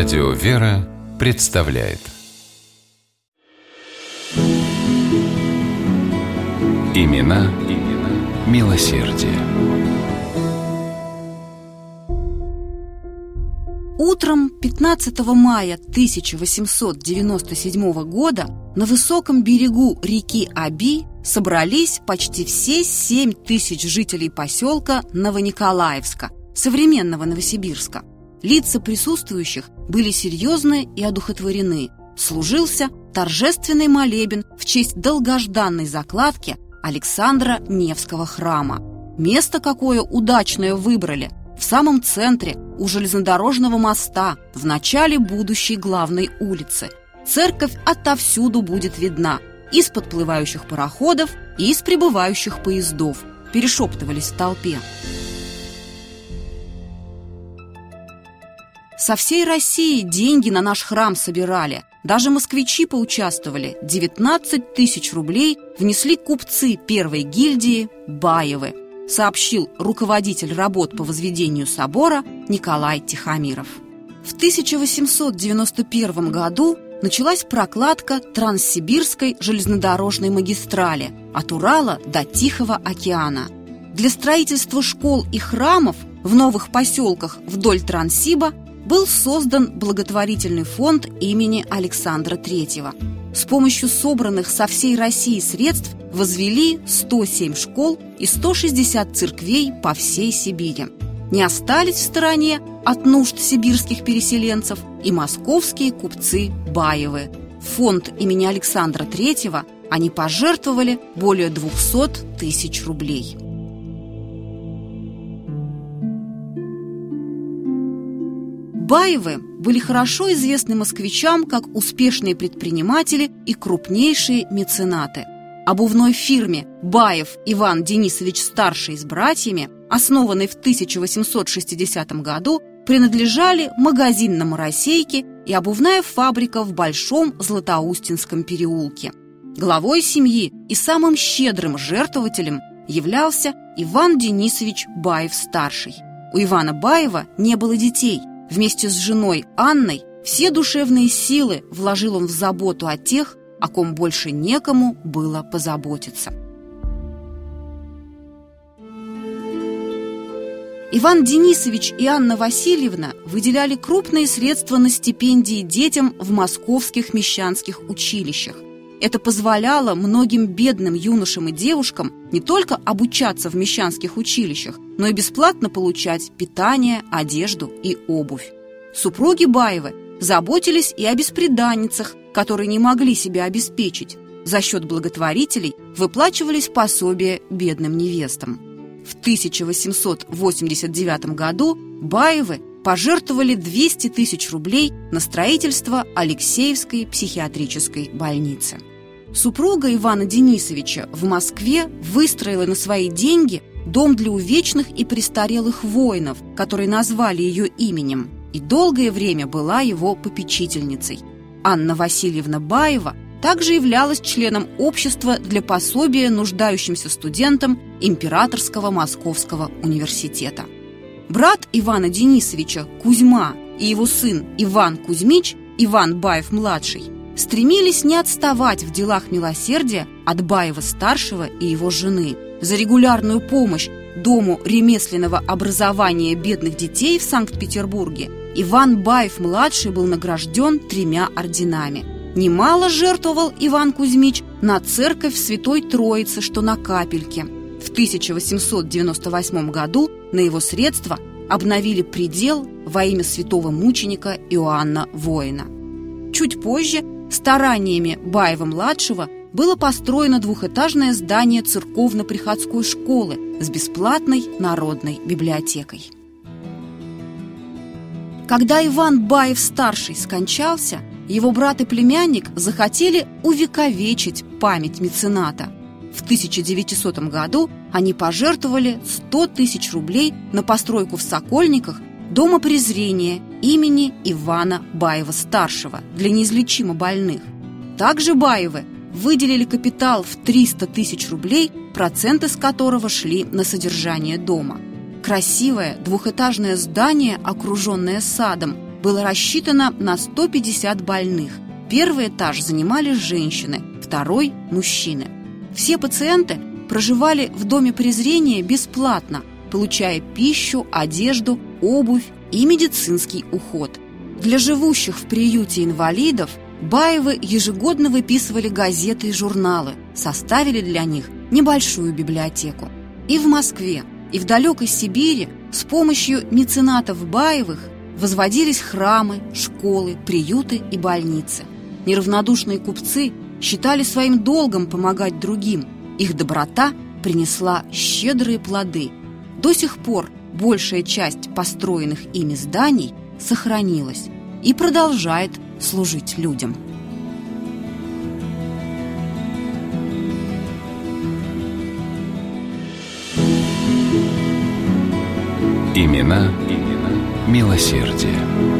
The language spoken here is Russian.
Радио «Вера» представляет Имена, имена милосердие. Утром 15 мая 1897 года на высоком берегу реки Аби собрались почти все 7 тысяч жителей поселка Новониколаевска, современного Новосибирска. Лица присутствующих были серьезны и одухотворены. Служился торжественный молебен в честь долгожданной закладки Александра Невского храма. Место какое удачное выбрали – в самом центре, у железнодорожного моста, в начале будущей главной улицы. Церковь отовсюду будет видна – из подплывающих пароходов и из прибывающих поездов, перешептывались в толпе. Со всей России деньги на наш храм собирали. Даже москвичи поучаствовали. 19 тысяч рублей внесли купцы первой гильдии Баевы, сообщил руководитель работ по возведению собора Николай Тихомиров. В 1891 году началась прокладка Транссибирской железнодорожной магистрали от Урала до Тихого океана. Для строительства школ и храмов в новых поселках вдоль Транссиба был создан благотворительный фонд имени Александра III. С помощью собранных со всей России средств возвели 107 школ и 160 церквей по всей Сибири. Не остались в стороне от нужд сибирских переселенцев и московские купцы Баевы. Фонд имени Александра III они пожертвовали более 200 тысяч рублей. Баевы были хорошо известны москвичам как успешные предприниматели и крупнейшие меценаты. Обувной фирме Баев Иван Денисович Старший с братьями, основанной в 1860 году, принадлежали магазин на Моросейке и обувная фабрика в Большом Златоустинском переулке. Главой семьи и самым щедрым жертвователем являлся Иван Денисович Баев-старший. У Ивана Баева не было детей, Вместе с женой Анной все душевные силы вложил он в заботу о тех, о ком больше некому было позаботиться. Иван Денисович и Анна Васильевна выделяли крупные средства на стипендии детям в московских мещанских училищах. Это позволяло многим бедным юношам и девушкам не только обучаться в мещанских училищах, но и бесплатно получать питание, одежду и обувь. Супруги Баевы заботились и о бесприданницах, которые не могли себя обеспечить. За счет благотворителей выплачивались пособия бедным невестам. В 1889 году Баевы пожертвовали 200 тысяч рублей на строительство Алексеевской психиатрической больницы. Супруга Ивана Денисовича в Москве выстроила на свои деньги дом для увечных и престарелых воинов, которые назвали ее именем, и долгое время была его попечительницей. Анна Васильевна Баева также являлась членом общества для пособия нуждающимся студентам Императорского Московского университета. Брат Ивана Денисовича Кузьма и его сын Иван Кузьмич, Иван Баев-младший – стремились не отставать в делах милосердия от Баева-старшего и его жены. За регулярную помощь Дому ремесленного образования бедных детей в Санкт-Петербурге Иван Баев-младший был награжден тремя орденами. Немало жертвовал Иван Кузьмич на церковь Святой Троицы, что на Капельке. В 1898 году на его средства обновили предел во имя святого мученика Иоанна Воина. Чуть позже Стараниями Баева-младшего было построено двухэтажное здание церковно-приходской школы с бесплатной народной библиотекой. Когда Иван Баев-старший скончался, его брат и племянник захотели увековечить память мецената. В 1900 году они пожертвовали 100 тысяч рублей на постройку в Сокольниках Дома презрения имени Ивана Баева-старшего для неизлечимо больных. Также Баевы выделили капитал в 300 тысяч рублей, проценты с которого шли на содержание дома. Красивое двухэтажное здание, окруженное садом, было рассчитано на 150 больных. Первый этаж занимали женщины, второй – мужчины. Все пациенты проживали в доме презрения бесплатно, получая пищу, одежду, обувь и медицинский уход. Для живущих в приюте инвалидов Баевы ежегодно выписывали газеты и журналы, составили для них небольшую библиотеку. И в Москве, и в далекой Сибири с помощью меценатов Баевых возводились храмы, школы, приюты и больницы. Неравнодушные купцы считали своим долгом помогать другим. Их доброта принесла щедрые плоды. До сих пор большая часть построенных ими зданий сохранилась и продолжает служить людям. Имена, имена милосердие.